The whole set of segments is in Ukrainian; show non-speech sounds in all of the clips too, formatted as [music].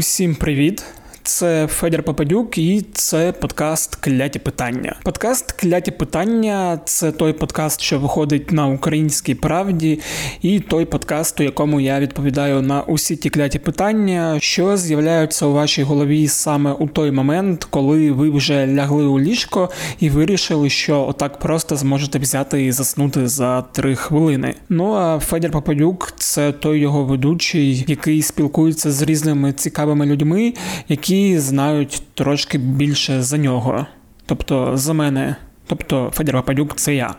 Усім привіт! Це Федір Попадюк, і це подкаст Кляті питання. Подкаст Кляті питання це той подкаст, що виходить на українській правді, і той подкаст, у якому я відповідаю на усі ті кляті питання, що з'являються у вашій голові саме у той момент, коли ви вже лягли у ліжко і вирішили, що отак просто зможете взяти і заснути за три хвилини. Ну а Федір Попадюк це той його ведучий, який спілкується з різними цікавими людьми, які знають трошки більше за нього, тобто за мене. Тобто Федір Пападюк це я.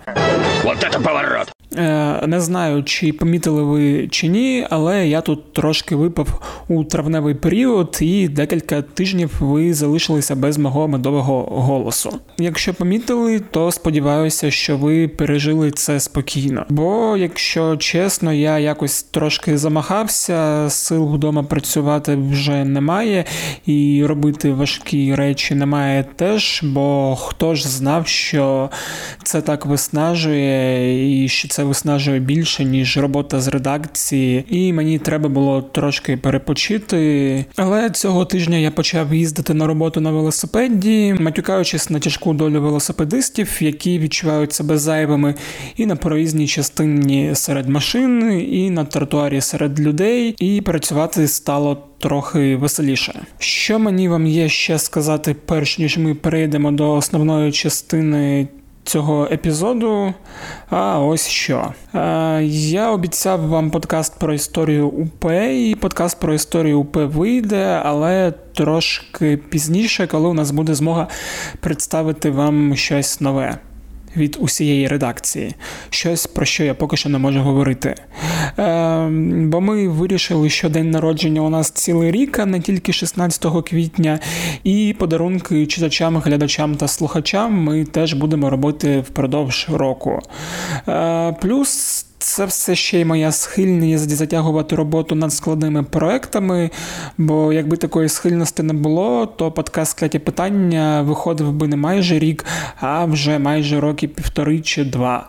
Вот это поворот! Е, не знаю, чи помітили ви чи ні, але я тут трошки випав у травневий період, і декілька тижнів ви залишилися без мого медового голосу. Якщо помітили, то сподіваюся, що ви пережили це спокійно. Бо, якщо чесно, я якось трошки замахався, сил вдома працювати вже немає, і робити важкі речі немає теж, бо хто ж знав, що це так виснажує, і що це виснажує більше, ніж робота з редакції, і мені треба було трошки перепочити. Але цього тижня я почав їздити на роботу на велосипеді, матюкаючись на тяжку долю велосипедистів, які відчувають себе зайвими і на проїзній частині серед машин, і на тротуарі серед людей, і працювати стало. Трохи веселіше. Що мені вам є ще сказати, перш ніж ми перейдемо до основної частини цього епізоду. А ось що. Я обіцяв вам подкаст про історію УП, і подкаст про історію УП вийде, але трошки пізніше, коли у нас буде змога представити вам щось нове від усієї редакції, щось про що я поки що не можу говорити. Е, Бо ми вирішили, що день народження у нас цілий рік, а не тільки 16 квітня, і подарунки читачам, глядачам та слухачам ми теж будемо робити впродовж року. Е, Плюс це все ще й моя схильність затягувати роботу над складними проектами. Бо якби такої схильності не було, то подкаст «Кляті питання виходив би не майже рік, а вже майже роки півтори чи два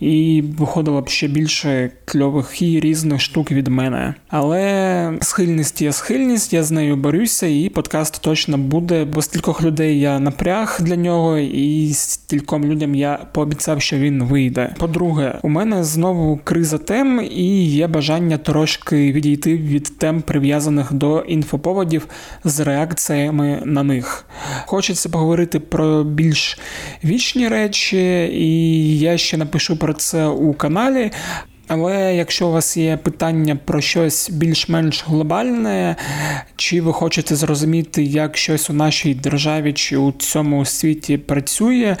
і виходило б ще більше кльових і різних штук від мене. Але схильність є схильність, я з нею борюся, і подкаст точно буде, бо стількох людей я напряг для нього, і стільком людям я пообіцяв, що він вийде. По-друге, у мене знову криза тем, і є бажання трошки відійти від тем, прив'язаних до інфоповодів з реакціями на них. Хочеться поговорити про більш вічні речі, і я ще напишу про про це у каналі. Але якщо у вас є питання про щось більш-менш глобальне, чи ви хочете зрозуміти, як щось у нашій державі чи у цьому світі працює,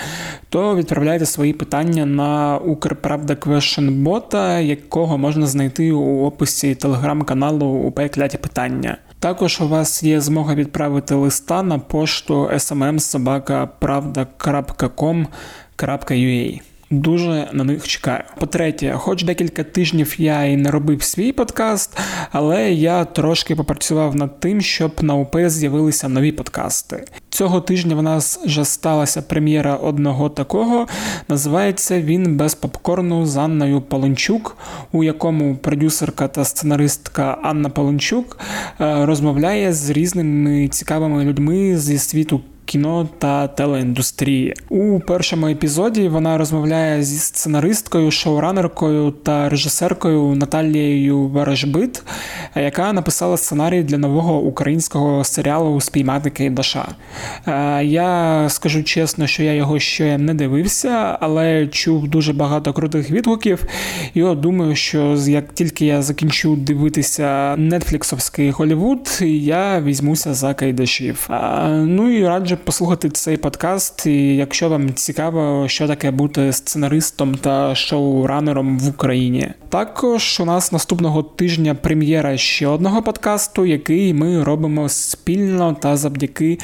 то відправляйте свої питання на Укрправда Question бота, якого можна знайти у описі телеграм-каналу у Кляті питання. Також у вас є змога відправити листа на пошту smmsobaka.pravda.com.ua. Дуже на них чекаю. По-третє, хоч декілька тижнів я і не робив свій подкаст, але я трошки попрацював над тим, щоб на УП з'явилися нові подкасти. Цього тижня в нас вже сталася прем'єра одного такого. Називається він без попкорну з Анною Полончук, у якому продюсерка та сценаристка Анна Полончук е, розмовляє з різними цікавими людьми зі світу кіно та телеіндустрії. У першому епізоді вона розмовляє зі сценаристкою, шоуранеркою та режисеркою Наталією Верешбит, яка написала сценарій для нового українського серіалу Спіймати Кейдаша. Е, я скажу чесно, що я його ще не дивився, але чув дуже багато крутих відгуків. І от думаю, що як тільки я закінчу дивитися нетфліксовський Голівуд, я візьмуся за Кайдашів. Е, ну і раджу послухати цей подкаст, і якщо вам цікаво, що таке бути сценаристом та шоуранером в Україні. Також у нас наступного тижня прем'єра ще одного подкасту, який ми робимо спільно та завдяки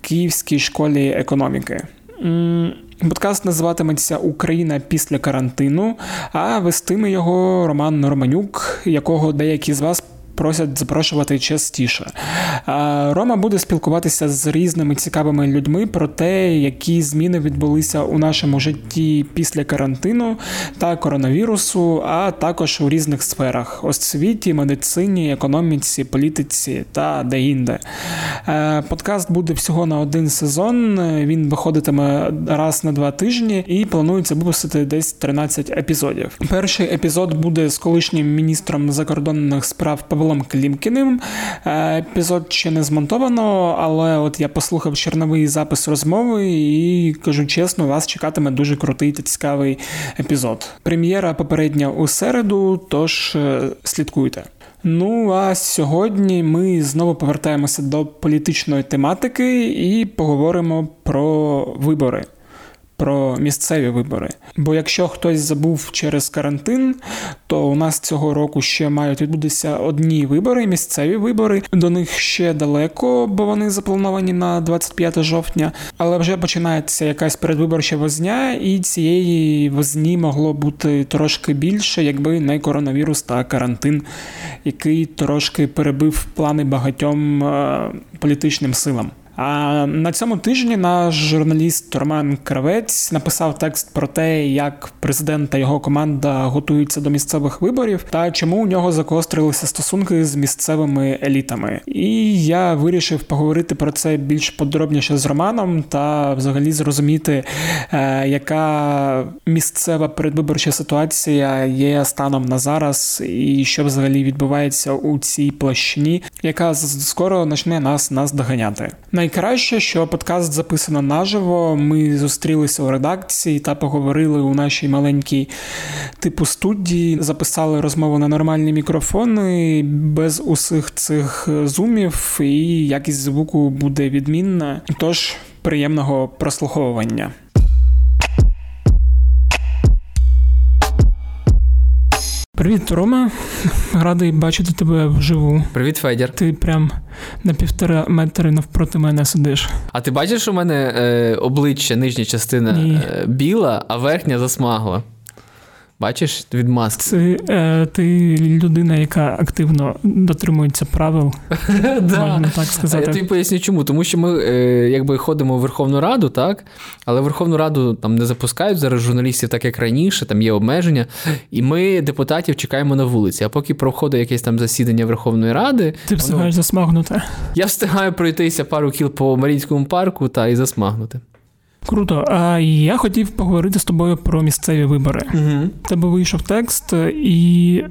Київській школі економіки. Подкаст називатиметься Україна після карантину, а вестиме його Роман Романюк, якого деякі з вас просять запрошувати частіше. Рома буде спілкуватися з різними цікавими людьми про те, які зміни відбулися у нашому житті після карантину та коронавірусу, а також у різних сферах освіті, медицині, економіці, політиці та де-інде. Е, подкаст буде всього на один сезон. Він виходитиме раз на два тижні і планується випустити десь 13 епізодів. Перший епізод буде з колишнім міністром закордонних справ Павлом Клімкіним. Е, епізод ще не змонтовано, але от я послухав черновий запис розмови і кажу чесно, вас чекатиме дуже крутий та цікавий епізод. Прем'єра попередня у середу, тож е, слідкуйте. Ну а сьогодні ми знову повертаємося до політичної тематики і поговоримо про вибори про місцеві вибори. Бо якщо хтось забув через карантин, то у нас цього року ще мають відбутися одні вибори, місцеві вибори. До них ще далеко, бо вони заплановані на 25 жовтня. Але вже починається якась передвиборча возня, і цієї возні могло бути трошки більше, якби не коронавірус та карантин, який трошки перебив плани багатьом е, політичним силам. А на цьому тижні наш журналіст Роман Кравець написав текст про те, як президент та його команда готуються до місцевих виборів, та чому у нього закострилися стосунки з місцевими елітами. І я вирішив поговорити про це більш подробніше з Романом та взагалі зрозуміти, е, яка місцева передвиборча ситуація є станом на зараз, і що взагалі відбувається у цій площині, яка скоро почне нас наздоганяти. Найкраще, що подкаст записано наживо. Ми зустрілися у редакції та поговорили у нашій маленькій типу студії, записали розмову на нормальні мікрофони без усіх цих зумів, і якість звуку буде відмінна. Тож приємного прослуховування. Привіт, Рома. [laughs] Радий бачити тебе вживу. Привіт, Федір. Ти прям на півтора метри навпроти мене сидиш. А ти бачиш, у мене е, обличчя, нижня частина е, біла, а верхня засмагла. Бачиш від маски? Це е, ти людина, яка активно дотримується правил. [laughs] Можна так сказати. Я тобі поясню, чому. Тому що ми е, якби ходимо в Верховну Раду, так? Але Верховну Раду там не запускають зараз журналістів, так як раніше, там є обмеження. І ми депутатів чекаємо на вулиці. А поки проходить якесь там засідання Верховної Ради. Ти встигаєш засмагнути. Я встигаю пройтися пару кіл по Марінському парку та і засмагнути. Круто. А я хотів поговорити з тобою про місцеві вибори. Угу. Тебе вийшов текст, і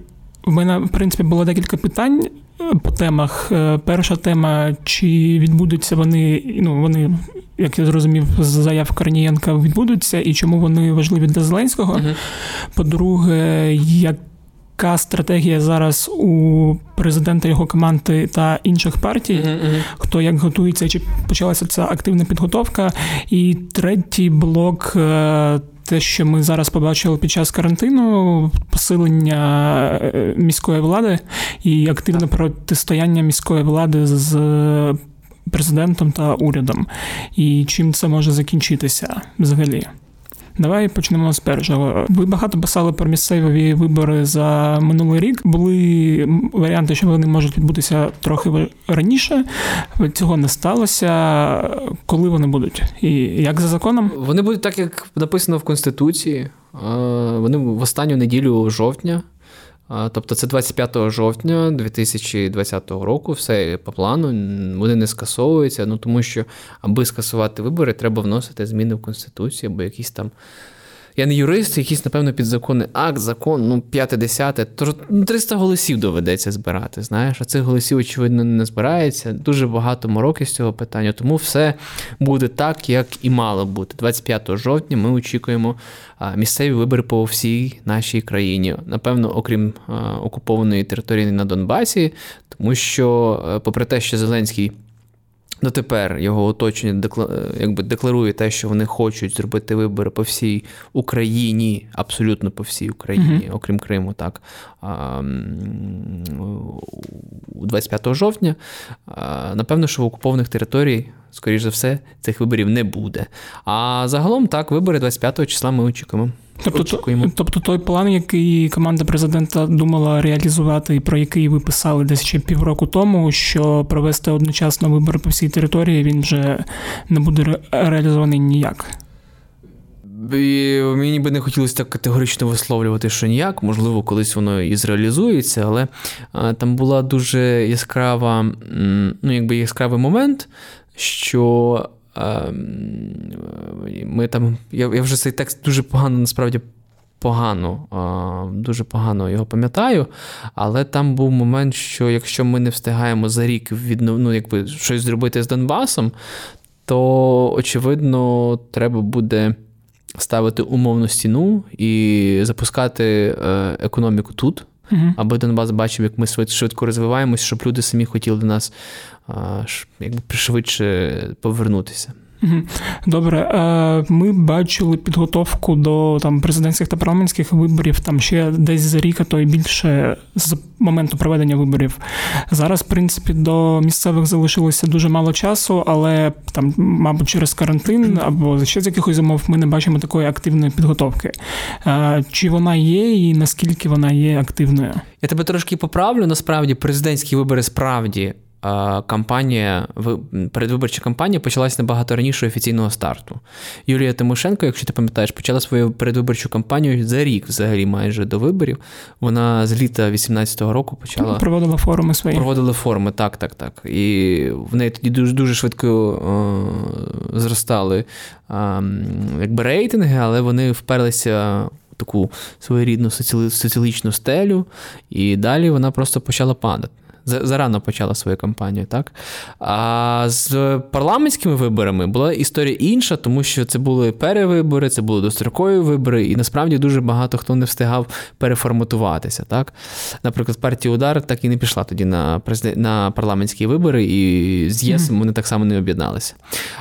в мене, в принципі, було декілька питань е, по темах. Е, перша тема: чи відбудуться вони, ну вони, як я зрозумів, з заяв Корнієнка відбудуться, і чому вони важливі для Зеленського? Угу. По-друге, як яка стратегія зараз у президента його команди та інших партій, uh-huh, uh-huh. хто як готується, чи почалася ця активна підготовка? І третій блок. Е, те, що ми зараз побачили під час карантину, посилення е, міської влади і активне протистояння міської влади з президентом та урядом, і чим це може закінчитися взагалі. Давай почнемо з першого. Ви багато писали про місцеві вибори за минулий рік. Були варіанти, що вони можуть відбутися трохи раніше. Цього не сталося. Коли вони будуть? І як за законом? Вони будуть так, як написано в Конституції. Вони в останню неділю жовтня. Тобто це 25 жовтня 2020 року, все по плану, вони не скасовуються, ну тому що, аби скасувати вибори, треба вносити зміни в Конституцію або якісь там я не юрист, якийсь, напевно, підзаконний акт, закон, ну, п'яте-десяте, то 300 ну, голосів доведеться збирати. Знаєш, а цих голосів, очевидно, не збирається. Дуже багато мороки з цього питання, тому все буде так, як і мало бути. 25 жовтня ми очікуємо місцеві вибори по всій нашій країні. Напевно, окрім окупованої території на Донбасі, тому що, е, попри те, що Зеленський. Дотепер його оточення якби декларує те, що вони хочуть зробити вибори по всій Україні, абсолютно по всій Україні, uh-huh. окрім Криму, так 25 жовтня. Напевно, що в окупованих територій, скоріш за все, цих виборів не буде. А загалом так, вибори 25 числа ми очікуємо. Тобто, очікуємо. Тобто той план, який команда президента думала реалізувати, і про який ви писали десь ще півроку тому, що провести одночасно вибори по всій території, він вже не буде реалізований ніяк. І Мені би не хотілося так категорично висловлювати, що ніяк, можливо, колись воно і зреалізується, але там була дуже яскрава, ну, якби яскравий момент, що ми там. Я я вже цей текст дуже погано насправді. Погано, дуже погано його пам'ятаю, але там був момент, що якщо ми не встигаємо за рік віднов... ну, якби щось зробити з Донбасом, то очевидно треба буде ставити умовну стіну і запускати е, економіку тут, угу. аби Донбас бачив, як ми швидко розвиваємось, щоб люди самі хотіли до нас якби швидше повернутися. Добре, е, ми бачили підготовку до там президентських та парламентських виборів там ще десь за рік, а то й більше з моменту проведення виборів. Зараз, в принципі, до місцевих залишилося дуже мало часу, але там, мабуть, через карантин або ще з якихось замов ми не бачимо такої активної підготовки. Е, чи вона є, і наскільки вона є активною? Я тебе трошки поправлю. Насправді, президентські вибори справді кампанія, передвиборча кампанія почалася набагато раніше офіційного старту. Юлія Тимошенко, якщо ти пам'ятаєш, почала свою передвиборчу кампанію за рік, взагалі, майже до виборів. Вона з літа 18-го року почала проводила форуми свої. Проводила форуми, так, так, так. І в неї тоді дуже дуже швидко о, зростали о, якби рейтинги, але вони вперлися. Таку своєрідну соціалічну стелю, і далі вона просто почала падати зарано почала свою кампанію. так? А з парламентськими виборами була історія інша, тому що це були перевибори, це були дострокові вибори, і насправді дуже багато хто не встигав переформатуватися. так? Наприклад, партія Удар так і не пішла тоді на на парламентські вибори, і з ЄС вони так само не об'єдналися.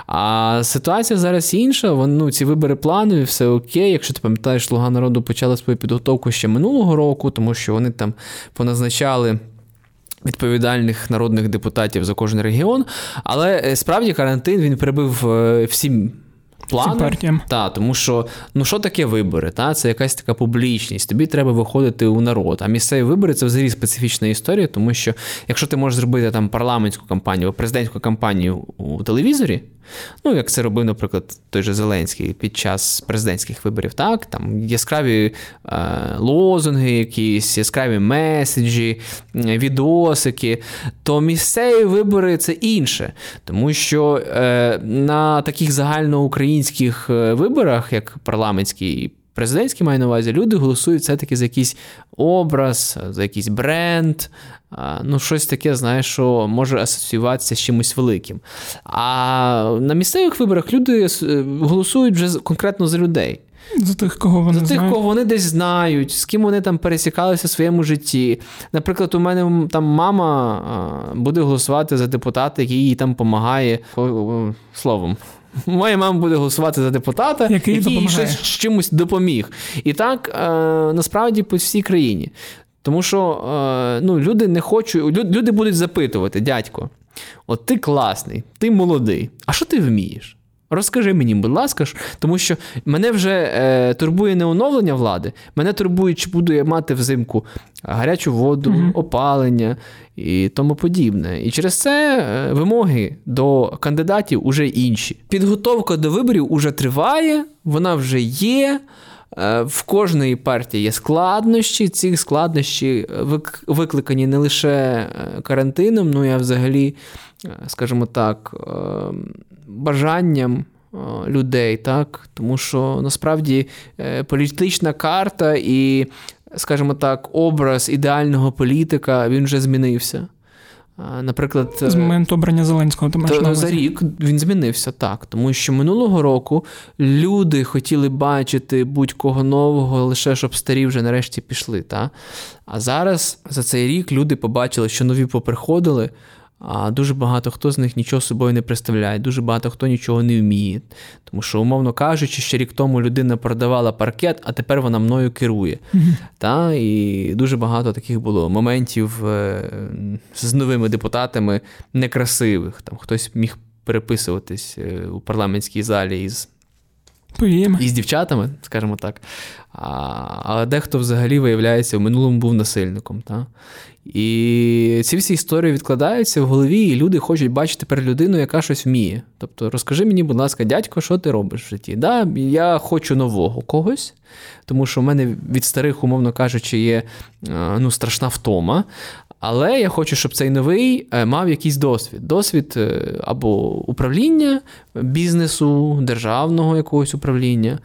А ситуація зараз інша. Вон, ну, ці вибори планові, все окей. Якщо ти пам'ятаєш, Слуга народу почала свою підготовку ще минулого року, тому що вони там поназначали відповідальних народних депутатів за кожен регіон. Але е, справді карантин він прибив е, всім. Планом. та, тому що ну що таке вибори? Та? Це якась така публічність. Тобі треба виходити у народ. А місцеві вибори це взагалі специфічна історія, тому що якщо ти можеш зробити там парламентську кампанію, президентську кампанію у телевізорі, Ну, як це робив, наприклад, той же Зеленський під час президентських виборів, так, там яскраві е, лозунги, якісь яскраві меседжі, відосики, то місцеві вибори це інше. Тому що е, на таких загальноукраїнських е, виборах, як парламентський президентський маю на увазі, люди голосують все-таки за якийсь образ, за якийсь бренд, ну, щось таке, знаєш, що може асоціюватися з чимось великим. А на місцевих виборах люди е, голосують вже конкретно за людей. За тих, кого вони За тих, знають. кого вони десь знають, з ким вони там пересікалися в своєму житті. Наприклад, у мене там мама буде голосувати за депутата, який їй там допомагає словом. Моя мама буде голосувати за депутата, який, який щось чимось допоміг. І так е, насправді по всій країні. Тому що е, ну, люди не хочуть, люди будуть запитувати, дядько, от ти класний, ти молодий, а що ти вмієш? Розкажи мені, будь ласка, тому що мене вже е, турбує не оновлення влади, мене турбує, чи буду я мати взимку гарячу воду, mm опалення і тому подібне. І через це е, вимоги до кандидатів уже інші. Підготовка до виборів уже триває, вона вже є. Е, в кожної партії є складнощі. Ці складнощі викликані не лише е, карантином, ну і взагалі, скажімо так, бажанням людей, так? тому що насправді політична карта і скажімо так, образ ідеального політика він вже змінився. Наприклад, з моменту обрання Зеленського ти маєш на за рік він змінився так, тому що минулого року люди хотіли бачити будь-кого нового, лише щоб старі вже нарешті пішли. Та? А зараз за цей рік люди побачили, що нові поприходили, а дуже багато хто з них нічого собою не представляє, дуже багато хто нічого не вміє. Тому що, умовно кажучи, ще рік тому людина продавала паркет, а тепер вона мною керує. Mm-hmm. Та? І дуже багато таких було моментів е, з новими депутатами некрасивих. Там Хтось міг переписуватись е, у парламентській залі із. Із дівчатами, скажімо так. але дехто взагалі виявляється в минулому був насильником. Та? І ці всі історії відкладаються в голові, і люди хочуть бачити тепер людину, яка щось вміє. Тобто, розкажи мені, будь ласка, дядько, що ти робиш в житті? Да, Я хочу нового когось, тому що в мене від старих, умовно кажучи, є ну, страшна втома. Але я хочу, щоб цей новий е, мав якийсь досвід. Досвід е, або управління бізнесу, державного якогось управління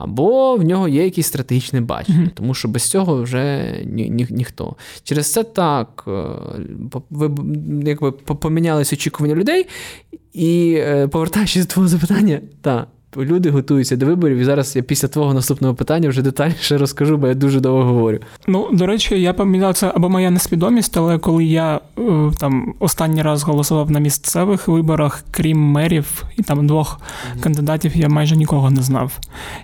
або в нього є якісь стратегічне бачення, mm-hmm. тому що без цього вже ні, ні, ніхто. Через це так е, ви якби помінялись очікування людей, і е, повертаючись до твого запитання, так. Люди готуються до виборів, і зараз я після твого наступного питання вже детальніше розкажу, бо я дуже довго говорю. Ну, до речі, я пам'ятаю, це або моя несвідомість, але коли я е, там останній раз голосував на місцевих виборах, крім мерів і там двох mm-hmm. кандидатів, я майже нікого не знав.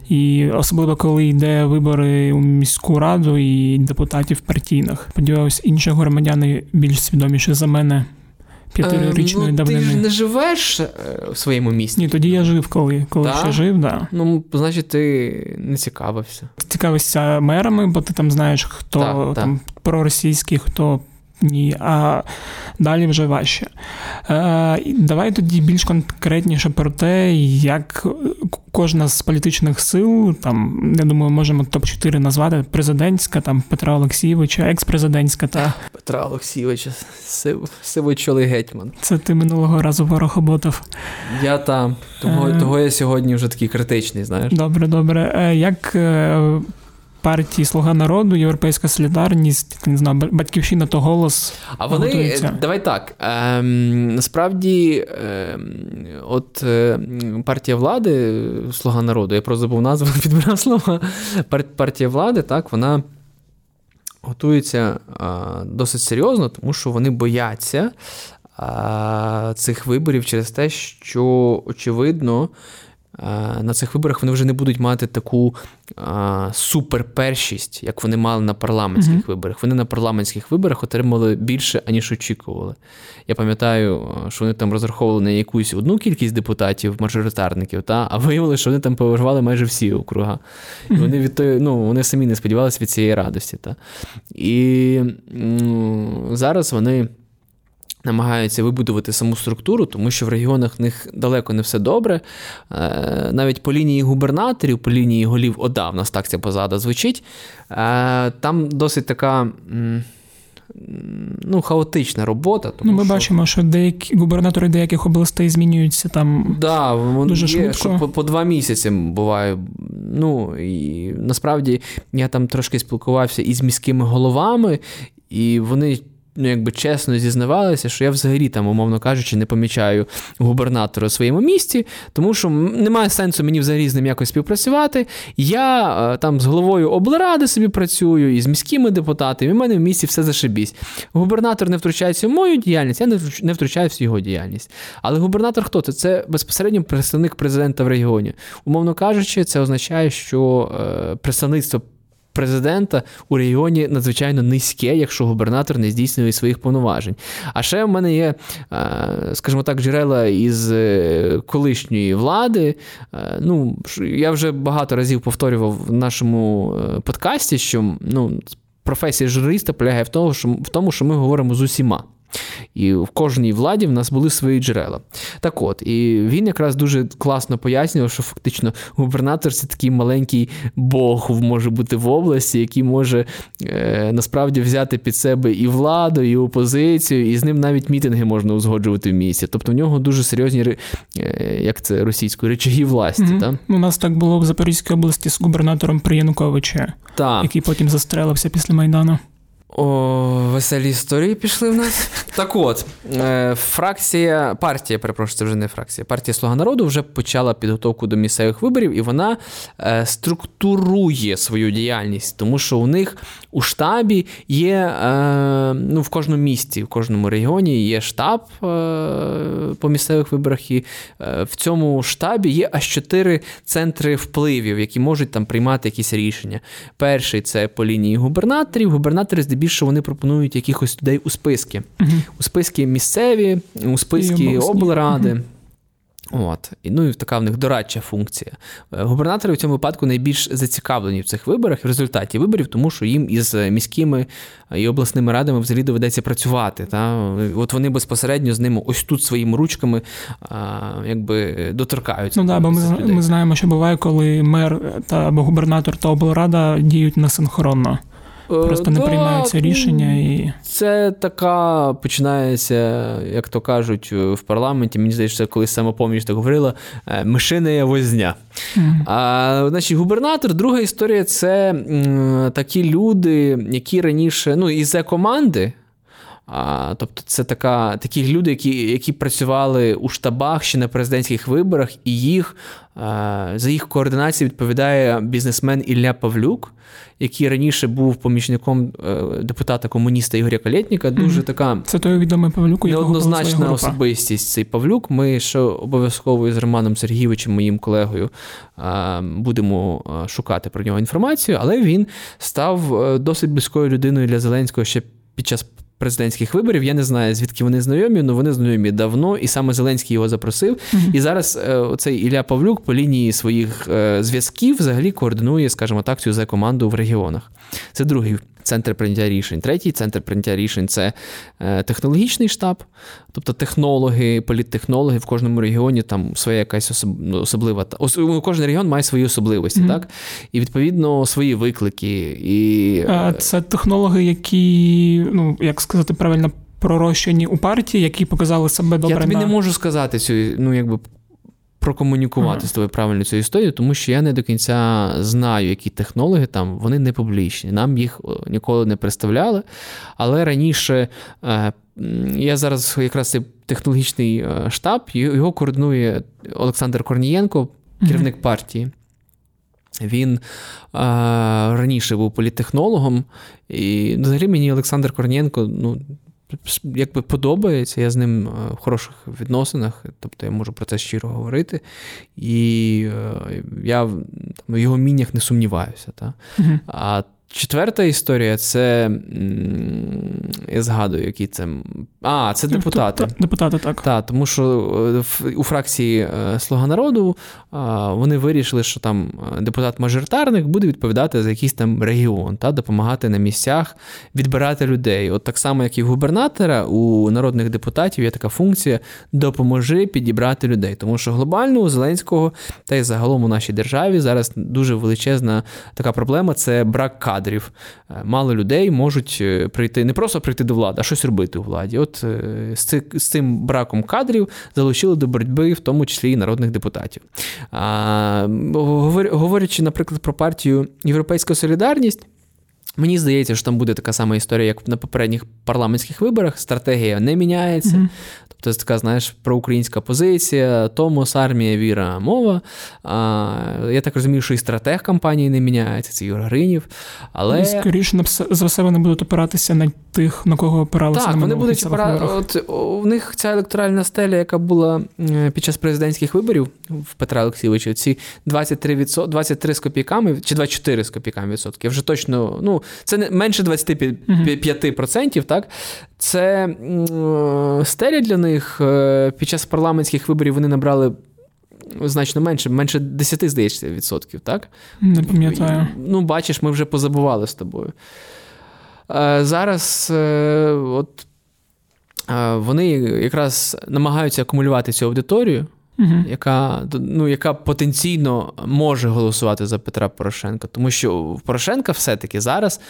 І особливо коли йде вибори у міську раду і депутатів партійних. Сподіваюсь, інші громадяни більш свідоміші за мене п'ятирічної ну, давнини. Ти ж не живеш е, в своєму місті? Ні, тоді я жив, коли коли ще жив, да. Ну, значить, ти не цікавився. Ти цікавишся мерами, бо ти там знаєш, хто да, там проросійський, хто ні, а далі вже важче. Е, Давай тоді більш конкретніше про те, як кожна з політичних сил, там, я думаю, можемо топ-4 назвати президентська, там Петра Олексійовича, екс-президентська та. Петра Олексійовича, сив, сивочолий гетьман. Це ти минулого разу ворохоботав. Я там, того, е... того я сьогодні вже такий критичний, знаєш. Добре, добре. Е, як партії Слуга народу, Європейська солідарність, не знаю, батьківщина то голос. А вони готується. давай так. Ем, Насправді, ем, от е, партія влади, Слуга народу, я просто забув назву [laughs] підбирав слова. Партія влади, так, вона. Готується а, досить серйозно, тому що вони бояться цих виборів через те, що очевидно на цих виборах вони вже не будуть мати таку суперпершість, як вони мали на парламентських mm-hmm. виборах. Вони на парламентських виборах отримали більше, аніж очікували. Я пам'ятаю, що вони там розраховували на якусь одну кількість депутатів, мажоритарників, та, а виявили, що вони там поважували майже всі округа. І вони від той, ну, вони самі не сподівалися від цієї радості. Та. І м- зараз вони намагаються вибудувати саму структуру, тому що в регіонах в них далеко не все добре. Е, навіть по лінії губернаторів, по лінії голів ОДА, в нас так ця позада звучить. Е, там досить така. Ну, хаотична робота. Тому ну, Ми що... бачимо, що деякі губернатори деяких областей змінюються там да, дуже є, швидко. Що по, по два місяці буває. Ну, і насправді я там трошки спілкувався із міськими головами, і вони ну, якби чесно зізнавалися, що я взагалі там, умовно кажучи, не помічаю губернатора у своєму місті, тому що немає сенсу мені взагалі з ним якось співпрацювати. Я е, там з головою облради собі працюю, і з міськими депутатами, і в мене в місті все зашибісь. Губернатор не втручається в мою діяльність, я не втручаюся в його діяльність. Але губернатор хто це? Це безпосередньо представник президента в регіоні. Умовно кажучи, це означає, що е, представництво президента у регіоні надзвичайно низьке, якщо губернатор не здійснює своїх повноважень. А ще в мене є, е, скажімо так, джерела із е, колишньої влади. Е, ну, Я вже багато разів повторював в нашому подкасті, що ну, професія журналіста полягає в тому, що в тому, що ми говоримо з усіма. І в кожній владі в нас були свої джерела. Так от, і він якраз дуже класно пояснював, що фактично губернатор це такий маленький бог може бути в області, який може е, насправді взяти під себе і владу, і опозицію, і з ним навіть мітинги можна узгоджувати в місті. Тобто в нього дуже серйозні е, як це російською речаги власті. Mm-hmm. Та? У нас так було в Запорізькій області з губернатором при Януковича, який потім застрелився після Майдану. О, веселі історії пішли в нас. [laughs] Так от, е, фракція, партія, перепрошую, це вже не фракція. Партія Слуга народу вже почала підготовку до місцевих виборів, і вона е, структурує свою діяльність, тому що у них у штабі є е, ну, в кожному місті, в кожному регіоні є штаб по місцевих виборах. І в цьому штабі є аж чотири центри впливів, які можуть там приймати якісь рішення. Перший це по лінії губернаторів. Губернатори здебільшого здебільшого вони пропонують якихось людей у списки. uh У списки місцеві, у списки облради. uh От. Ну і така в них дорадча функція. Е, губернатори в цьому випадку найбільш зацікавлені в цих виборах в результаті виборів, тому що їм із міськими і обласними радами взагалі доведеться працювати. Та? От вони безпосередньо з ними ось тут своїми ручками а, якби доторкаються. Ну да, бо ми, ми знаємо, що буває, коли мер та або губернатор та облрада діють несинхронно. Просто не приймаються рішення і. Це така починається, як то кажуть, в парламенті. Мені здається, колись самопоміч так говорила, е, мишина возня. Mm. А, значить, Губернатор, друга історія це такі люди, які раніше, ну, із команди. А, Тобто, це така, такі люди, які які працювали у штабах ще на президентських виборах, і їх а, за їх координацію відповідає бізнесмен Ілля Павлюк який раніше був помічником е, депутата комуніста Ігоря Калєтніка. Дуже mm-hmm. така це той відомий Павлюк, неоднозначна особистість. Цей Павлюк. Ми ще обов'язково з Романом Сергійовичем, моїм колегою, будемо шукати про нього інформацію, але він став е, досить близькою людиною для Зеленського ще під час президентських виборів. Я не знаю, звідки вони знайомі, але вони знайомі давно, і саме Зеленський його запросив. Mm-hmm. І зараз е, цей Ілля Павлюк по лінії своїх е, зв'язків взагалі координує, скажімо так, цю за команду в регіонах. Це другий центр прийняття рішень. Третій центр прийняття рішень це е, технологічний штаб, тобто технологи, політтехнологи в кожному регіоні там своя якась ну, особлива. Кожен регіон має свої особливості, mm-hmm. так? І відповідно свої виклики. І... Це технологи, які, ну як сказати правильно, пророщені у партії, які показали себе добре. Я тобі на... не можу сказати цю, ну якби прокомунікувати ага. з тобою правильно цю історію, тому що я не до кінця знаю, які технологи там вони не публічні. Нам їх ніколи не представляли. Але раніше е, я зараз якраз цей технологічний е, штаб, його координує Олександр Корнієнко, керівник ага. партії. Він е, раніше був політтехнологом, і взагалі мені Олександр Корнієнко ну, якби подобається, я з ним е, в хороших відносинах, тобто я можу про це щиро говорити. І я там, в його міннях не сумніваюся. Та? uh А Четверта історія це. Я згадую, які це. А, це депутати. Депутати, так. Так, тому що е, у фракції е, Слуга народу вони вирішили, що там е, депутат-мажоритарник буде відповідати за якийсь там регіон, та, допомагати на місцях відбирати людей. От так само, як і в губернатора, у народних депутатів є така функція допоможи підібрати людей. Тому що глобально у Зеленського та й загалом у нашій державі зараз дуже величезна така проблема це брак кадрів кадрів. Е, мало людей можуть е, прийти, не просто прийти до влади, а щось робити у владі. От е, з цим браком кадрів залучили до боротьби, в тому числі і народних депутатів. А, Говорячи, наприклад, про партію Європейська Солідарність. Мені здається, що там буде така сама історія, як на попередніх парламентських виборах. Стратегія не міняється. Mm-hmm. Тобто це така, знаєш, проукраїнська позиція, Томос, армія, віра, мова. А, Я так розумію, що і стратег кампанії не міняється, це Юра Гринів. Але... І скоріше за все вони будуть опиратися на тих, на кого опиралися. Так, вони будуть опиратися. От У них ця електоральна стеля, яка була під час президентських виборів в Петра Олексійовича, ці 23 23 з копійками чи 24 з копійками відсотків. Вже точно, ну, це не менше 25%, так? Це стеля для них е, під час парламентських виборів вони набрали. Значно менше, менше 10, здається, відсотків, так? Не пам'ятаю. Ну, бачиш, ми вже позабували з тобою. Е, зараз е, от, вони якраз намагаються акумулювати цю аудиторію, угу. яка ну, яка потенційно може голосувати за Петра Порошенка. Тому що в Порошенка все-таки зараз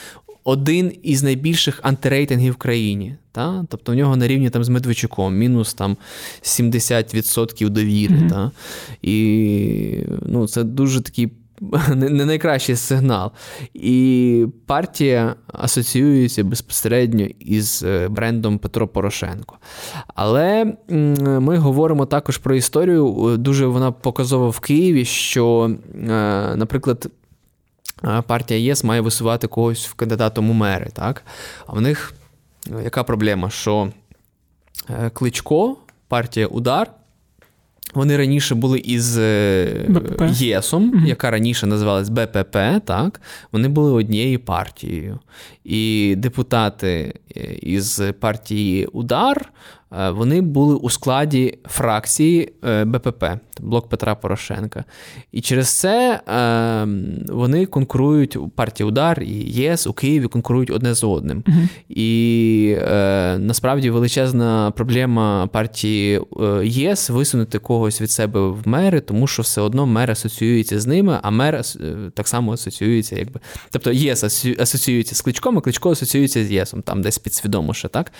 один із найбільших антирейтингів в країні. Та? Тобто в нього на рівні там з Медведчуком, мінус там 70% довіри. Mm-hmm. Та? І ну, це дуже такий. [laughs] Не найкращий сигнал. І партія асоціюється безпосередньо із е, брендом Петро Порошенко. Але ми говоримо також про історію. Е, дуже вона показова в Києві, що, е, наприклад, партія ЄС має висувати когось в кандидатом у мери. Так? А в них яка проблема? Що Кличко, партія Удар. Вони раніше були із е, БПП. ЄСом, mm яка раніше називалась БПП, так? Вони були однією партією. І депутати із партії Удар Е, вони були у складі фракції е, БПП, блок Петра Порошенка. І через це е, вони конкурують партія Удар і ЄС у Києві конкурують одне з одним. Угу. І насправді величезна проблема партії ЄС висунути когось від себе в мери, тому що все одно мер асоціюється з ними, а мер так само асоціюється, якби. Тобто ЄС асоціюється з кличком, а кличко асоціюється з ЄСом, там десь підсвідомо ще, так?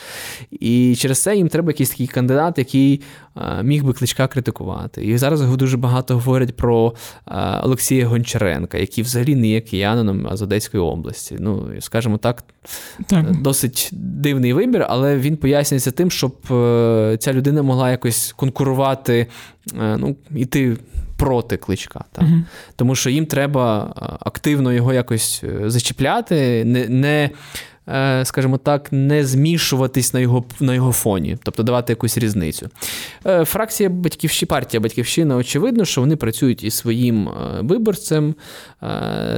І через це їм треба якийсь такий кандидат, який е, міг би кличка критикувати. І зараз дуже багато говорять про е, Олексія Гончаренка, який взагалі не є киянином а з Одеської області. Ну, скажімо так, так, досить дивний вибір, але він пояснюється тим, щоб е, ця людина могла якось конкурувати, ну, іти. Проти кличка, так. Uh-huh. тому що їм треба активно його якось зачіпляти, не не Е, скажімо так, не змішуватись на його на його фоні, тобто давати якусь різницю. Е, фракція Батьківщина, партія Батьківщина, очевидно, що вони працюють із своїм е, виборцем.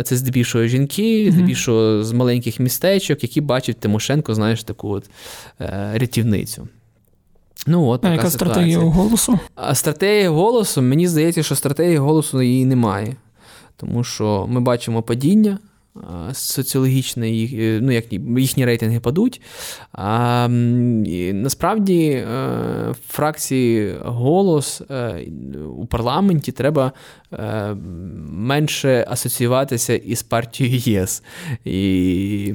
Це здебільшого жінки, здебільшого з маленьких містечок, які бачать Тимошенко, знаєш, таку от рятівницю. Ну, от така яка ситуація. стратегія голосу? А стратегія голосу, мені здається, що стратегії голосу її немає. Тому що ми бачимо падіння соціологічне, е, ну, як їхні рейтинги падуть. А, Насправді е, фракції голос е, у парламенті треба менше асоціюватися із партією ЄС. І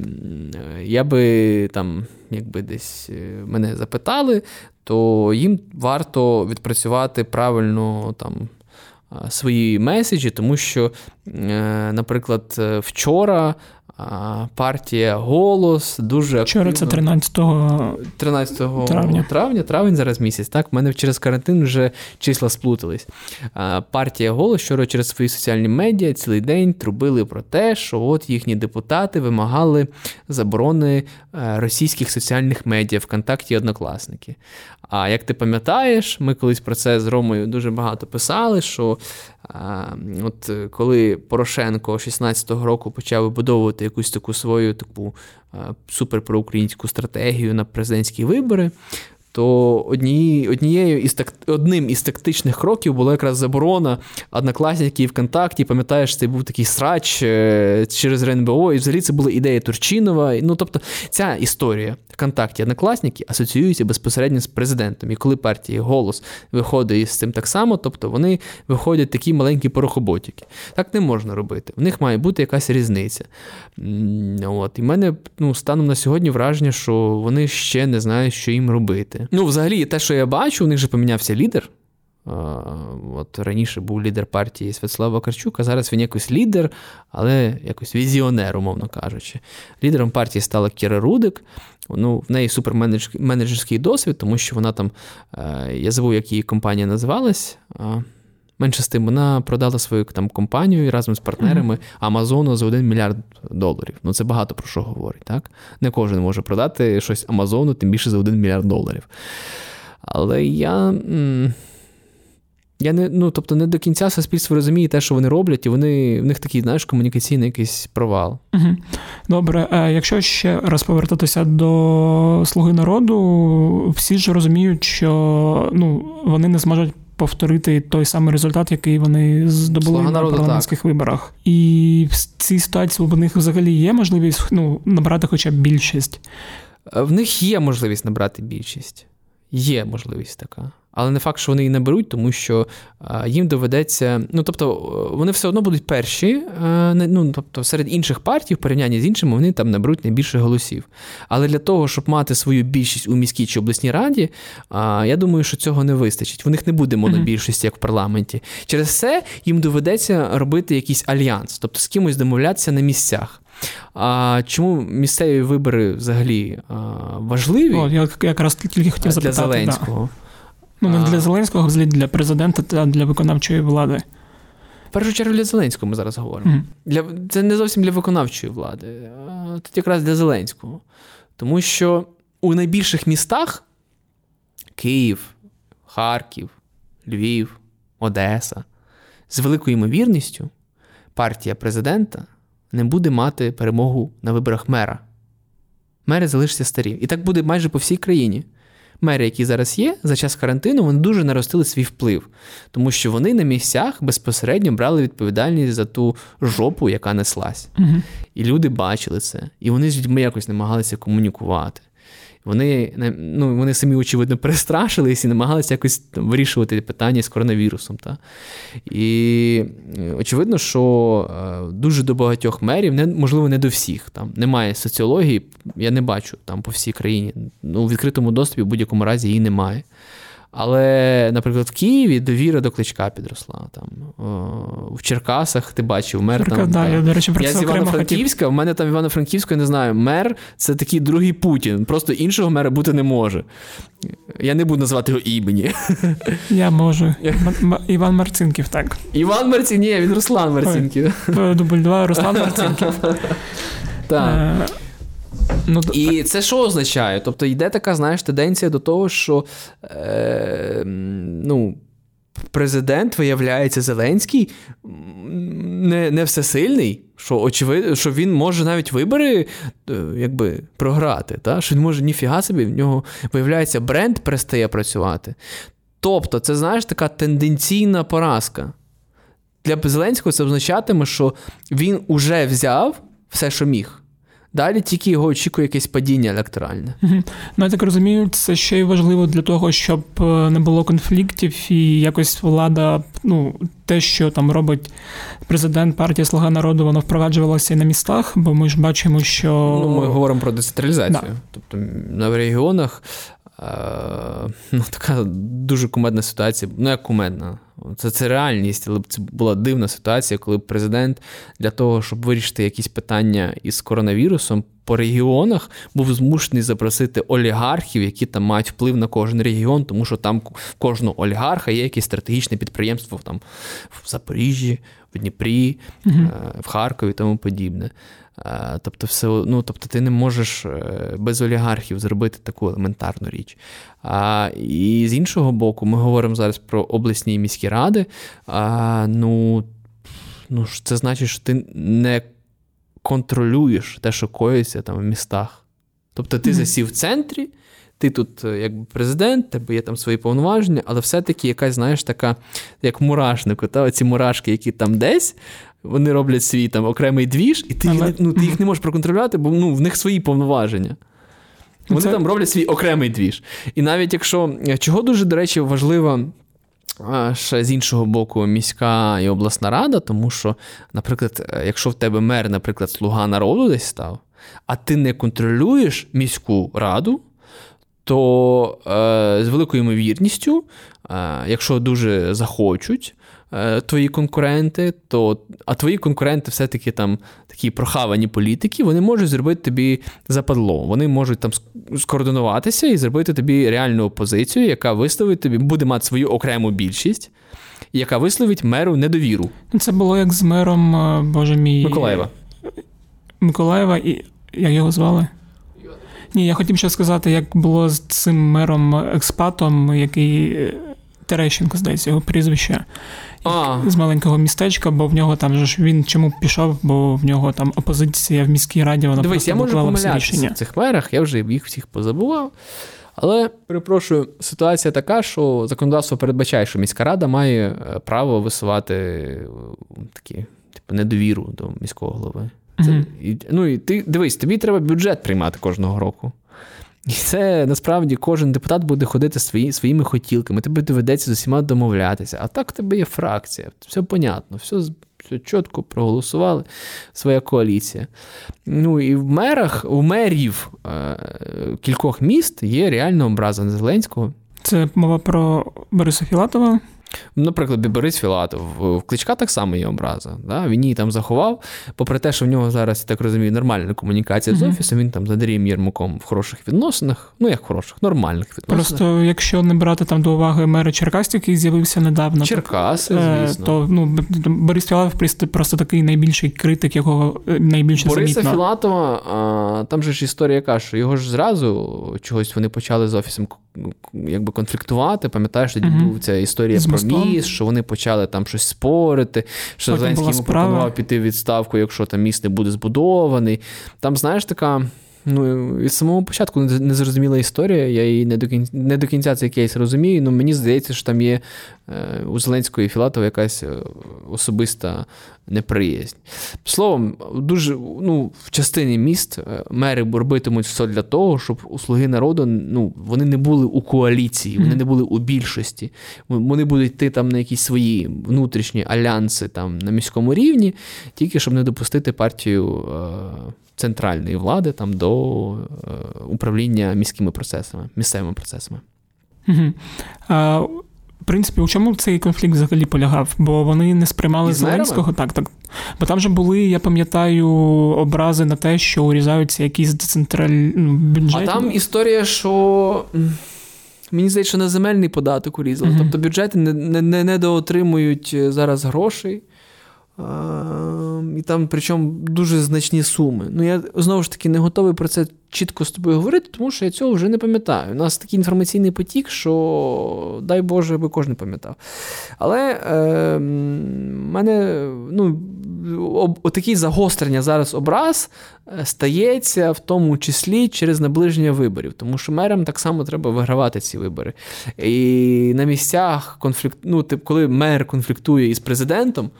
я би там, якби десь мене запитали, то їм варто відпрацювати правильно там свої меседжі, тому що, е, наприклад, е, вчора партія Голос дуже активно... Вчора це 13 13 травня. травня, травень зараз місяць. Так, в мене через карантин вже числа сплутались. Партія Голос вчора через свої соціальні медіа цілий день трубили про те, що от їхні депутати вимагали заборони е, російських соціальних медіа ВКонтакті і однокласники. А як ти пам'ятаєш, ми колись про це з Ромою дуже багато писали, що а, от коли Порошенко 16-го року почав вибудовувати якусь таку свою таку суперпроукраїнську стратегію на президентські вибори, то однією, однією із так, одним із тактичних кроків була якраз заборона однокласників ВКонтакті. Пам'ятаєш, це був такий срач е, через РНБО, і взагалі це була ідея Турчинова. Ну тобто, ця історія ВКонтакті однокласники асоціюються безпосередньо з президентом. І коли партія голос виходить із цим так само, тобто вони виходять такі маленькі порохоботики. Так не можна робити. В них має бути якась різниця. От. І в мене ну, станом на сьогодні враження, що вони ще не знають, що їм робити. Ну, взагалі, те, що я бачу, у них же помінявся лідер. От Раніше був лідер партії Святослав Вакарчук, а зараз він якось лідер, але якось візіонер, умовно кажучи. Лідером партії стала Кіра Рудик. Ну, В неї суперменеджерський досвід, тому що вона там, е, я забув, як її компанія називалась. Менше з тим, вона продала свою там компанію разом з партнерами Амазону за 1 мільярд доларів. Ну це багато про що говорить. так? Не кожен може продати щось Амазону, тим більше за 1 мільярд доларів. Але я. Я не ну, тобто не до кінця суспільство розуміє те, що вони роблять, і вони в них такий, знаєш, комунікаційний якийсь провал. Угу. Добре, а якщо ще раз повертатися до Слуги народу, всі ж розуміють, що ну, вони не зможуть повторити той самий результат, який вони здобули Слуга на народу, парламентських так. виборах. І в цій ситуації у них взагалі є можливість ну, набрати хоча б більшість. Е, в них є можливість набрати більшість. Є можливість така. Але не факт, що вони її не беруть, тому що їм доведеться. Ну, тобто, вони все одно будуть перші, ну, тобто, серед інших партій, в порівнянні з іншими, вони там наберуть найбільше голосів. Але для того, щоб мати свою більшість у міській чи обласній раді, я думаю, що цього не вистачить. У них не буде монобільшості, як в парламенті. Через це їм доведеться робити якийсь альянс, тобто з кимось домовлятися на місцях. А чому місцеві вибори взагалі важливі? О, я якраз тільки хотів запитати. Для Зеленського. Да. Ну, не для Зеленського, взагалі для президента а для виконавчої влади. В першу чергу для Зеленського ми зараз говоримо. Mm. Для, Це не зовсім для виконавчої влади, а тут якраз для Зеленського. Тому що у найбільших містах Київ, Харків, Львів, Одеса, з великою ймовірністю партія президента не буде мати перемогу на виборах мера. Мери залишаться старі. І так буде майже по всій країні. Мери, які зараз є, за час карантину, вони дуже наростили свій вплив, тому що вони на місцях безпосередньо брали відповідальність за ту жопу, яка неслась. Угу. І люди бачили це, і вони з людьми якось намагалися комунікувати. Вони ну, вони самі, очевидно, перестрашились і намагалися якось там, вирішувати питання з коронавірусом. Та? І очевидно, що е, дуже до багатьох мерів, не, можливо, не до всіх. Там Немає соціології, я не бачу там по всій країні. Ну, У відкритому доступі в будь-якому разі її немає. Але, наприклад, в Києві довіра до кличка підросла. Там В Черкасах ти бачив мер. Черка, там, да, я, до речі, про я з Івано-Франківська, в мене там Івано-Франківська, я не знаю, мер це такий другий Путін. Просто іншого мера бути не може. Я не буду називати його імені. [laughs] Я можу. Іван Марцинків, так. Іван Марцинків, ні, він Руслан Марцинків. Дубль 2, Руслан Марцинків. [laughs] Так. Ну, І це що означає? Тобто йде така, знаєш, тенденція до того, що е, ну, президент, виявляється, Зеленський не не всесильний, що очевидно, що він може навіть вибори е, якби, програти. Та? Що він може ніфіга собі, в нього виявляється, бренд перестає працювати. Тобто, це, знаєш, така тенденційна поразка. Для Зеленського це означатиме, що він уже взяв все, що міг. Далі тільки його очікує якесь падіння електоральне. Угу. Ну, я так розумію, це ще й важливо для того, щоб е, не було конфліктів і якось влада, ну, те, що там робить президент партії Слуга народу, воно впроваджувалося і на містах, бо ми ж бачимо, що. Ну, Ми говоримо про децентралізацію. Да. Тобто на регіонах ну, така дуже кумедна ситуація, ну як кумедна. Це це реальність, але це була дивна ситуація, коли президент для того, щоб вирішити якісь питання із коронавірусом по регіонах, був змушений запросити олігархів, які там мають вплив на кожен регіон, тому що там в кожного олігарха є якесь стратегічне підприємство там в Запоріжжі, в Дніпрі, угу. в Харкові і тому подібне. Е, тобто, все, ну, тобто ти не можеш е, без олігархів зробити таку елементарну річ. А, І з іншого боку, ми говоримо зараз про обласні і міські ради. А, Ну, ну це значить, що ти не контролюєш те, що коїться там в містах. Тобто ти засів в центрі. Ти тут е, якби президент, тебе є там свої повноваження, але все-таки якась, знаєш, така, як мурашнику, та оці мурашки, які там десь, вони роблять свій там окремий двіж, і ти, Але... їх, ну, ти їх не можеш проконтролювати, бо ну, в них свої повноваження. Вони Це... там роблять свій окремий двіж. І навіть якщо чого дуже, до речі, важливо. Ще з іншого боку, міська і обласна рада, тому що, наприклад, е, якщо в тебе мер, наприклад, слуга народу десь став, а ти не контролюєш міську раду, то е, з великою ймовірністю, е, якщо дуже захочуть, Е, твої конкуренти, то а твої конкуренти все-таки там такі прохавані політики, вони можуть зробити тобі западло. Вони можуть там скоординуватися і зробити тобі реальну опозицію, яка висловить тобі, буде мати свою окрему більшість, яка висловить меру недовіру. Це було як з мером, е, боже мій. Миколаєва. Миколаєва і як його звали? Ні, я хотів ще сказати, як було з цим мером експатом, який е, Терещенко, здається, його прізвище а. з маленького містечка, бо в нього там ж він чому пішов, бо в нього там опозиція в міській раді, вона Дивись, просто я можу помилятися в цих мерах, я вже їх всіх позабував. Але перепрошую, ситуація така, що законодавство передбачає, що міська рада має е, право висувати е, такі, типу, недовіру до міського голови. Це, mm і, Ну і ти дивись, тобі треба бюджет приймати кожного року. І це насправді кожен депутат буде ходити свої, своїми хотілками, тобі доведеться з усіма домовлятися. А так в тебе є фракція, все понятно, все все чітко проголосували, своя коаліція. Ну і в мерах, у мерів е, кількох міст є реальна образа Зеленського. Це мова про Бориса Філатова. Наприклад, Борис Філатов. В Кличка так само є образа. Да? Він її там заховав. Попри те, що в нього зараз, я так розумію, нормальна комунікація mm-hmm. з офісом, він там з Андрієм Єрмаком в хороших відносинах. Ну, як хороших, нормальних відносинах. Просто якщо не брати там до уваги мери Черкас, який з'явився недавно, Черкаси, е, звісно. то ну, Борис Філатов просто такий найбільший критик, якого е, найбільше Бориса замітно. Філатова, там же ж історія яка, що його ж зразу чогось вони почали з офісом якби конфліктувати. Пам'ятаєш, тоді mm-hmm. був ця історія з про міст, що вони почали там щось спорити, що Зеленський йому пропонував піти в відставку, якщо там міст не буде збудований. Там, знаєш, така. Ну, від самого початку незрозуміла історія, я її не до кінця не до кінця цей кейс розумію, але мені здається, що там є е, у Зеленського і Філатова якась е, особиста неприязнь. Словом, дуже ну, в частині міст е, мери робитимуть все для того, щоб у слуги народу ну, вони не були у коаліції, вони не були у більшості. Вони будуть йти там на якісь свої внутрішні альянси там на міському рівні, тільки щоб не допустити партію. Центральної влади там до е, управління міськими процесами, місцевими процесами. Угу. А, В принципі, у чому цей конфлікт взагалі полягав? Бо вони не сприймали Із Зеленського. Так, так. Бо там же були, я пам'ятаю, образи на те, що урізаються якісь децентральні ну, бюджети. А там історія, що. Мені здається, що на земельний податок урізали. uh Тобто бюджети не, не, не доотримують е, зараз грошей. І там, причому, дуже значні суми. Ну, я знову ж таки не готовий про це чітко з тобою говорити, тому що я цього вже не пам'ятаю. У нас такий інформаційний потік, що дай Боже, би кожен пам'ятав. Але е, мене ну, отакі загострення зараз образ е, стається в тому числі через наближення виборів, тому що мерам так само треба вигравати ці вибори. І на місцях конфлікт, ну, тип, коли мер конфліктує із президентом.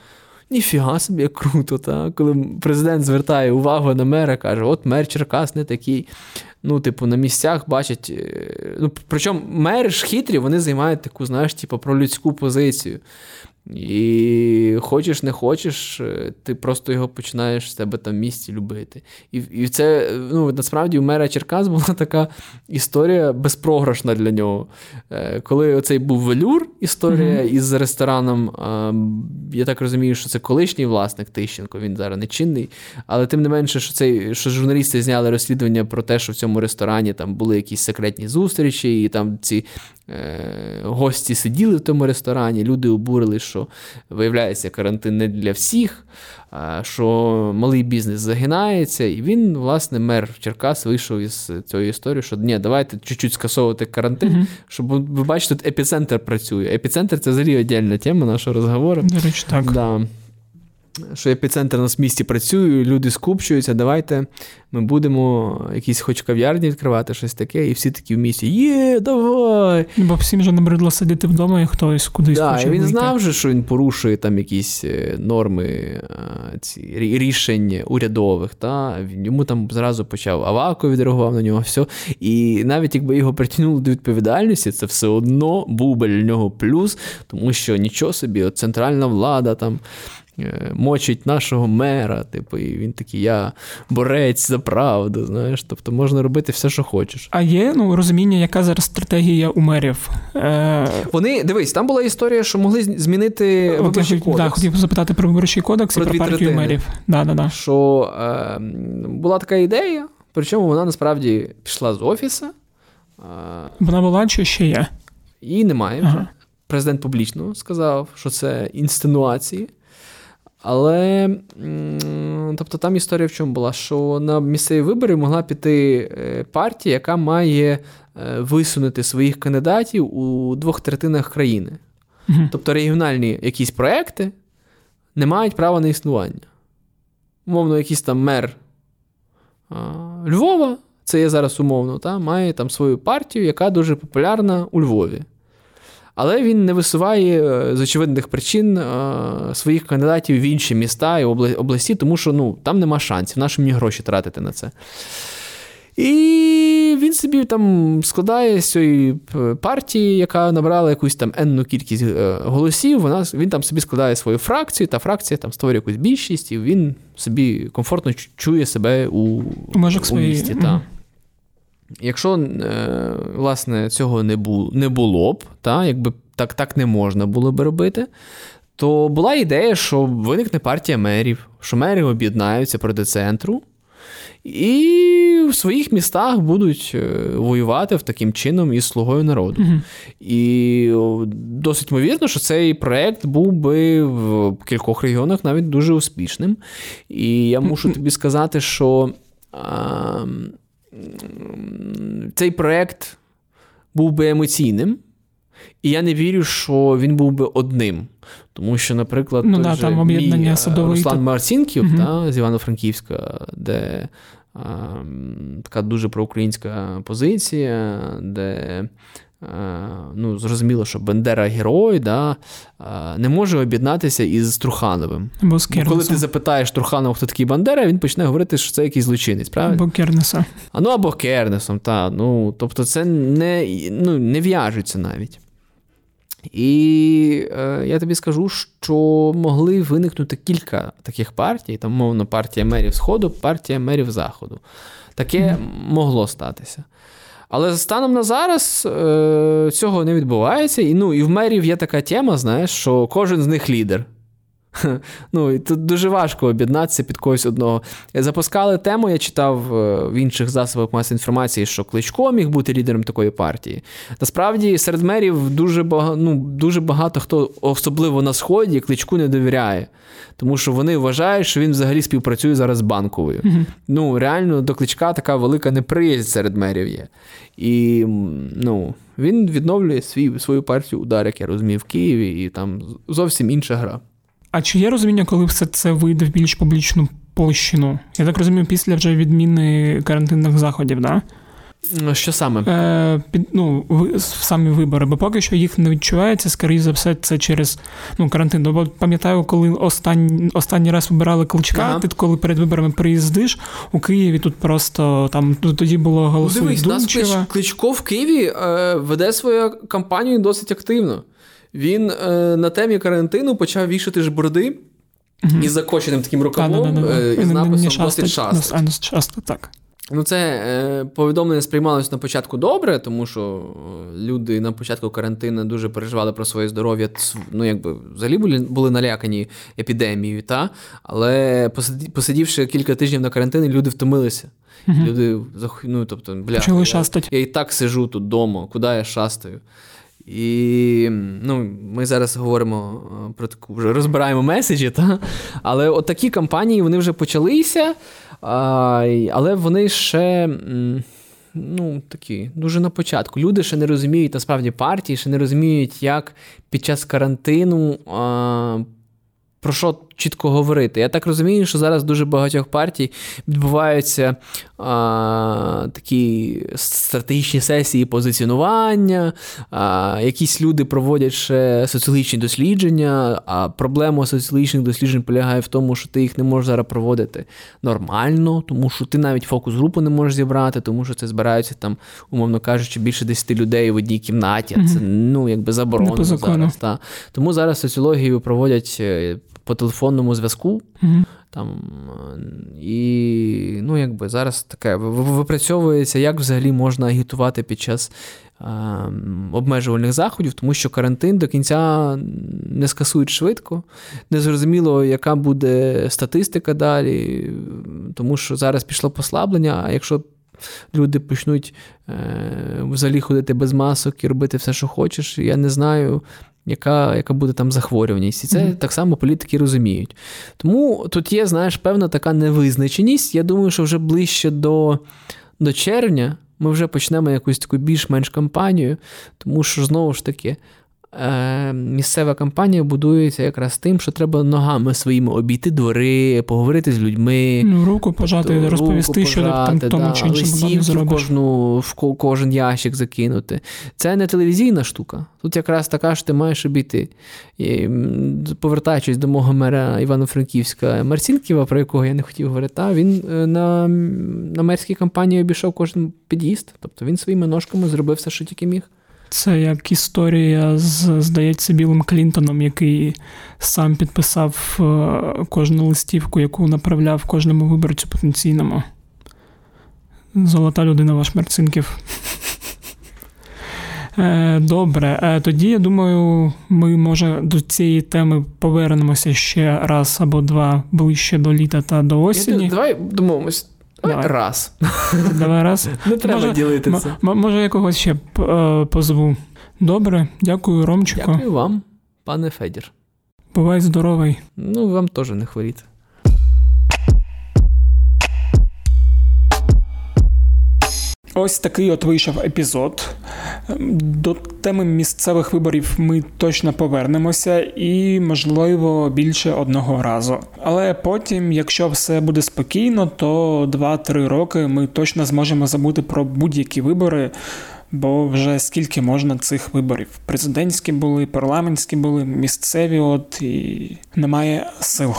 Ніфіга собі круто, та? коли президент звертає увагу на мера, каже, от мер Черкас не такий. Ну, типу, на місцях бачать. Е, ну, Причому мери ж хитрі, вони займають таку, знаєш, типу, пролюдську позицію. І хочеш, не хочеш, е, ти просто його починаєш з тебе там в місці любити. І і це ну, насправді у мера Черкас була така історія безпрограшна для нього. Е, коли оцей був велюр, історія mm-hmm. із рестораном, я так розумію, що це колишній власник Тищенко, він зараз не чинний. Але тим не менше, що цей, що журналісти зняли розслідування про те, що в цьому ресторані там були якісь секретні зустрічі, і там ці Е, гості сиділи в тому ресторані, люди обурили, що виявляється, карантин не для всіх, що малий бізнес загинається. І він, власне, мер Черкас вийшов із цієї історії, що ні, давайте чуть-чуть скасовувати карантин, mm щоб ви бачите, тут епіцентр працює. Епіцентр це взагалі віддільна тема нашого розговору. До речі, так. Да що епіцентр у нас в місті працює, люди скупчуються, давайте ми будемо якісь хоч кав'ярні відкривати, щось таке, і всі такі в місті є, давай. Бо всім же набридло сидіти вдома, і хтось кудись да, хоче Він вийти. знав, же, що він порушує там якісь е, норми ці рішень урядових. Та? Йому там зразу почав Авако відреагував на нього, все. І навіть якби його притягнули до відповідальності, це все одно був би для нього плюс, тому що нічого собі, от центральна влада там. Е, мочить нашого мера, типу, і він такий, я борець за правду. знаєш, Тобто можна робити все, що хочеш. А є ну, розуміння, яка зараз стратегія у мерів? Е... Вони дивись, там була історія, що могли змінити виборчий кодекс. Да, хотів запитати про виборчий кодекс про і про партію третини. мерів. Да, да, да. Що е, була така ідея, причому вона насправді пішла з офісу. Е, вона була чи ще є? Її немає. Ага. Президент публічно сказав, що це інстинуації. Але тобто там історія в чому була, що на місцеві вибори могла піти е, партія, яка має е, висунути своїх кандидатів у двох третинах країни. Угу. Тобто регіональні якісь проекти не мають права на існування. Умовно, якийсь там мер Львова, це є зараз умовно, та, має там свою партію, яка дуже популярна у Львові але він не висуває е, з очевидних причин е, своїх кандидатів в інші міста і області, тому що ну, там нема шансів, наші мені гроші тратити на це. І він собі там складає з цієї партії, яка набрала якусь там енну кількість е, голосів. Вона, Він там собі складає свою фракцію, та фракція там створює якусь більшість, і він собі комфортно чує себе у, у, у місті. Та. Якщо е, власне цього не було не було б, та, якби так так не можна було б робити, то була ідея, що виникне партія мерів, що мери об'єднаються проти центру, і в своїх містах будуть е, воювати в таким чином із слугою народу. uh І досить ймовірно, що цей проект був би в кількох регіонах навіть дуже успішним. І я мушу тобі сказати, що. А, цей проект був би емоційним, і я не вірю, що він був би одним. Тому що, наприклад, ну, да, там мій садовий Руслан Марцінків угу. та, з Івано-Франківська, де така дуже проукраїнська позиція, де ну, Зрозуміло, що Бендера герой да, не може об'єднатися із Трухановим. Бо. Коли ти запитаєш Труханова, хто такий Бандера, він почне говорити, що це якийсь злочинець. правильно? Або Кернеса. А ну або Кернесом, та. Ну, тобто це не ну, не в'яжеться навіть. І е, я тобі скажу, що могли виникнути кілька таких партій, там, мовно, партія мерів Сходу, партія мерів Заходу. Таке mm. могло статися. Але станом на зараз е, цього не відбувається. І ну, і в мерів є така тема, знаєш, що кожен з них лідер. [laughs] Ну, і Тут дуже важко об'єднатися під когось одного. Запускали тему, я читав е, в інших засобах масової інформації, що Кличко міг бути лідером такої партії. Насправді, серед мерів дуже багато, ну, дуже багато хто, особливо на Сході, кличку не довіряє. Тому що вони вважають, що він взагалі співпрацює зараз з банковою. Mm-hmm. Ну, реально, до кличка така велика неприязнь серед мерів є. І ну, він відновлює свій, свою партію удар, як я розумію, в Києві, і там зовсім інша гра. А чи є розуміння, коли все це вийде в більш публічну площину? Я так розумію, після вже відміни карантинних заходів, да? Що саме? Е, під, ну, Самі вибори, бо поки що їх не відчувається, скоріше за все, це через ну, карантин. Бо пам'ятаю, коли останній останній раз вибирали кличка, ага. ти коли перед виборами приїздиш у Києві, тут просто там тоді було ну, Дивись, нас Кличко в Києві е, веде свою кампанію досить активно. Він е, на темі карантину почав вішати ж борди угу. із закоченим таким рукавом е, із написом досить часто. так. Ну, це е, повідомлення сприймалося на початку добре, тому що е, люди на початку карантину дуже переживали про своє здоров'я. Ну, якби взагалі були були налякані епідемією, та? але посидівши кілька тижнів на карантині, люди втомилися. Угу. Люди ну, тобто, бля, я, я і так сижу тут вдома, куди я шастаю. І ну, ми зараз говоримо е, про таку вже розбираємо меседжі, та? але от такі кампанії вони вже почалися, але вони ще ну, такі дуже на початку. Люди ще не розуміють, насправді партії ще не розуміють, як під час карантину а, про що чітко говорити. Я так розумію, що зараз дуже багатьох партій відбуваються а, такі стратегічні сесії позиціонування, а, якісь люди проводять ще соціологічні дослідження, а проблема соціологічних досліджень полягає в тому, що ти їх не можеш зараз проводити нормально, тому що ти навіть фокус-групу не можеш зібрати, тому що це збираються там, умовно кажучи, більше 10 людей в одній кімнаті. Це ну, якби заборонено зараз. Та. Тому зараз соціологію проводять е, по телефонному зв'язку. Mm-hmm. Там, І ну, якби зараз таке випрацьовується, як взагалі можна агітувати під час е, обмежувальних заходів, тому що карантин до кінця не скасують швидко. Незрозуміло, яка буде статистика далі, тому що зараз пішло послаблення, а якщо. Люди почнуть е, взагалі ходити без масок і робити все, що хочеш. Я не знаю, яка яка буде там захворюваність. І це mm-hmm. так само політики розуміють. Тому тут є, знаєш, певна така невизначеність. Я думаю, що вже ближче до, до червня. Ми вже почнемо якусь таку більш-менш кампанію, тому що знову ж таки Е, місцева кампанія будується якраз тим, що треба ногами своїми обійти двори, поговорити з людьми. Ну, Руку пожати, тобто, розповісти, руку що там тому да, чи іншому зробиш. кожну в кожен ящик закинути. Це не телевізійна штука. Тут якраз така, що ти маєш обійти. І, Повертаючись до мого мера Івано-Франківська Марцінківа, про якого я не хотів говорити, він е, на на мерській кампанії обійшов кожен під'їзд. Тобто він своїми ножками зробив все, що тільки міг. Це як історія з, здається, Білим Клінтоном, який сам підписав е, кожну листівку, яку направляв кожному виборцю потенційному. Золота людина ваш Мерцинків. [laughs] Е, добре, е, тоді я думаю, ми може до цієї теми повернемося ще раз або два ближче до літа та до осені. Давай домовимось. Давай. Раз. Давай раз. [laughs] Не треба може, ділитися. М- може, я когось ще е, позву. Добре, дякую, Ромчику. Дякую вам, пане Федір. Бувай здоровий. Ну, вам теж не хворіти. Ось такий от вийшов епізод. До теми місцевих виборів ми точно повернемося і, можливо, більше одного разу. Але потім, якщо все буде спокійно, то 2-3 роки ми точно зможемо забути про будь-які вибори. Бо вже скільки можна цих виборів? Президентські були, парламентські були, місцеві, от і немає сил.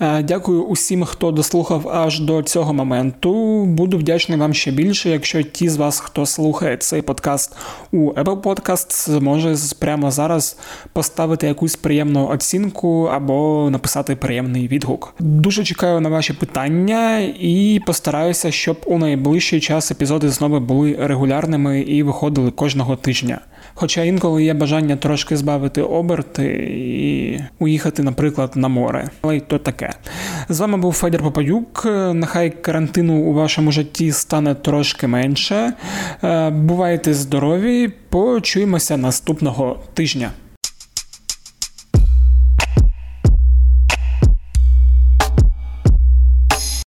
Е, дякую усім, хто дослухав аж до цього моменту. Буду вдячний вам ще більше, якщо ті з вас, хто слухає цей подкаст у Apple Podcast, зможе прямо зараз поставити якусь приємну оцінку або написати приємний відгук. Дуже чекаю на ваші питання і постараюся, щоб у найближчий час епізоди знову були регулярними і виходили кожного тижня. Хоча інколи є бажання трошки збавити оберти і уїхати, наприклад, на море. Але й то таке. З вами був Федір Попаюк. Нехай карантину у вашому житті стане трошки менше. Е, бувайте здорові, почуємося наступного тижня.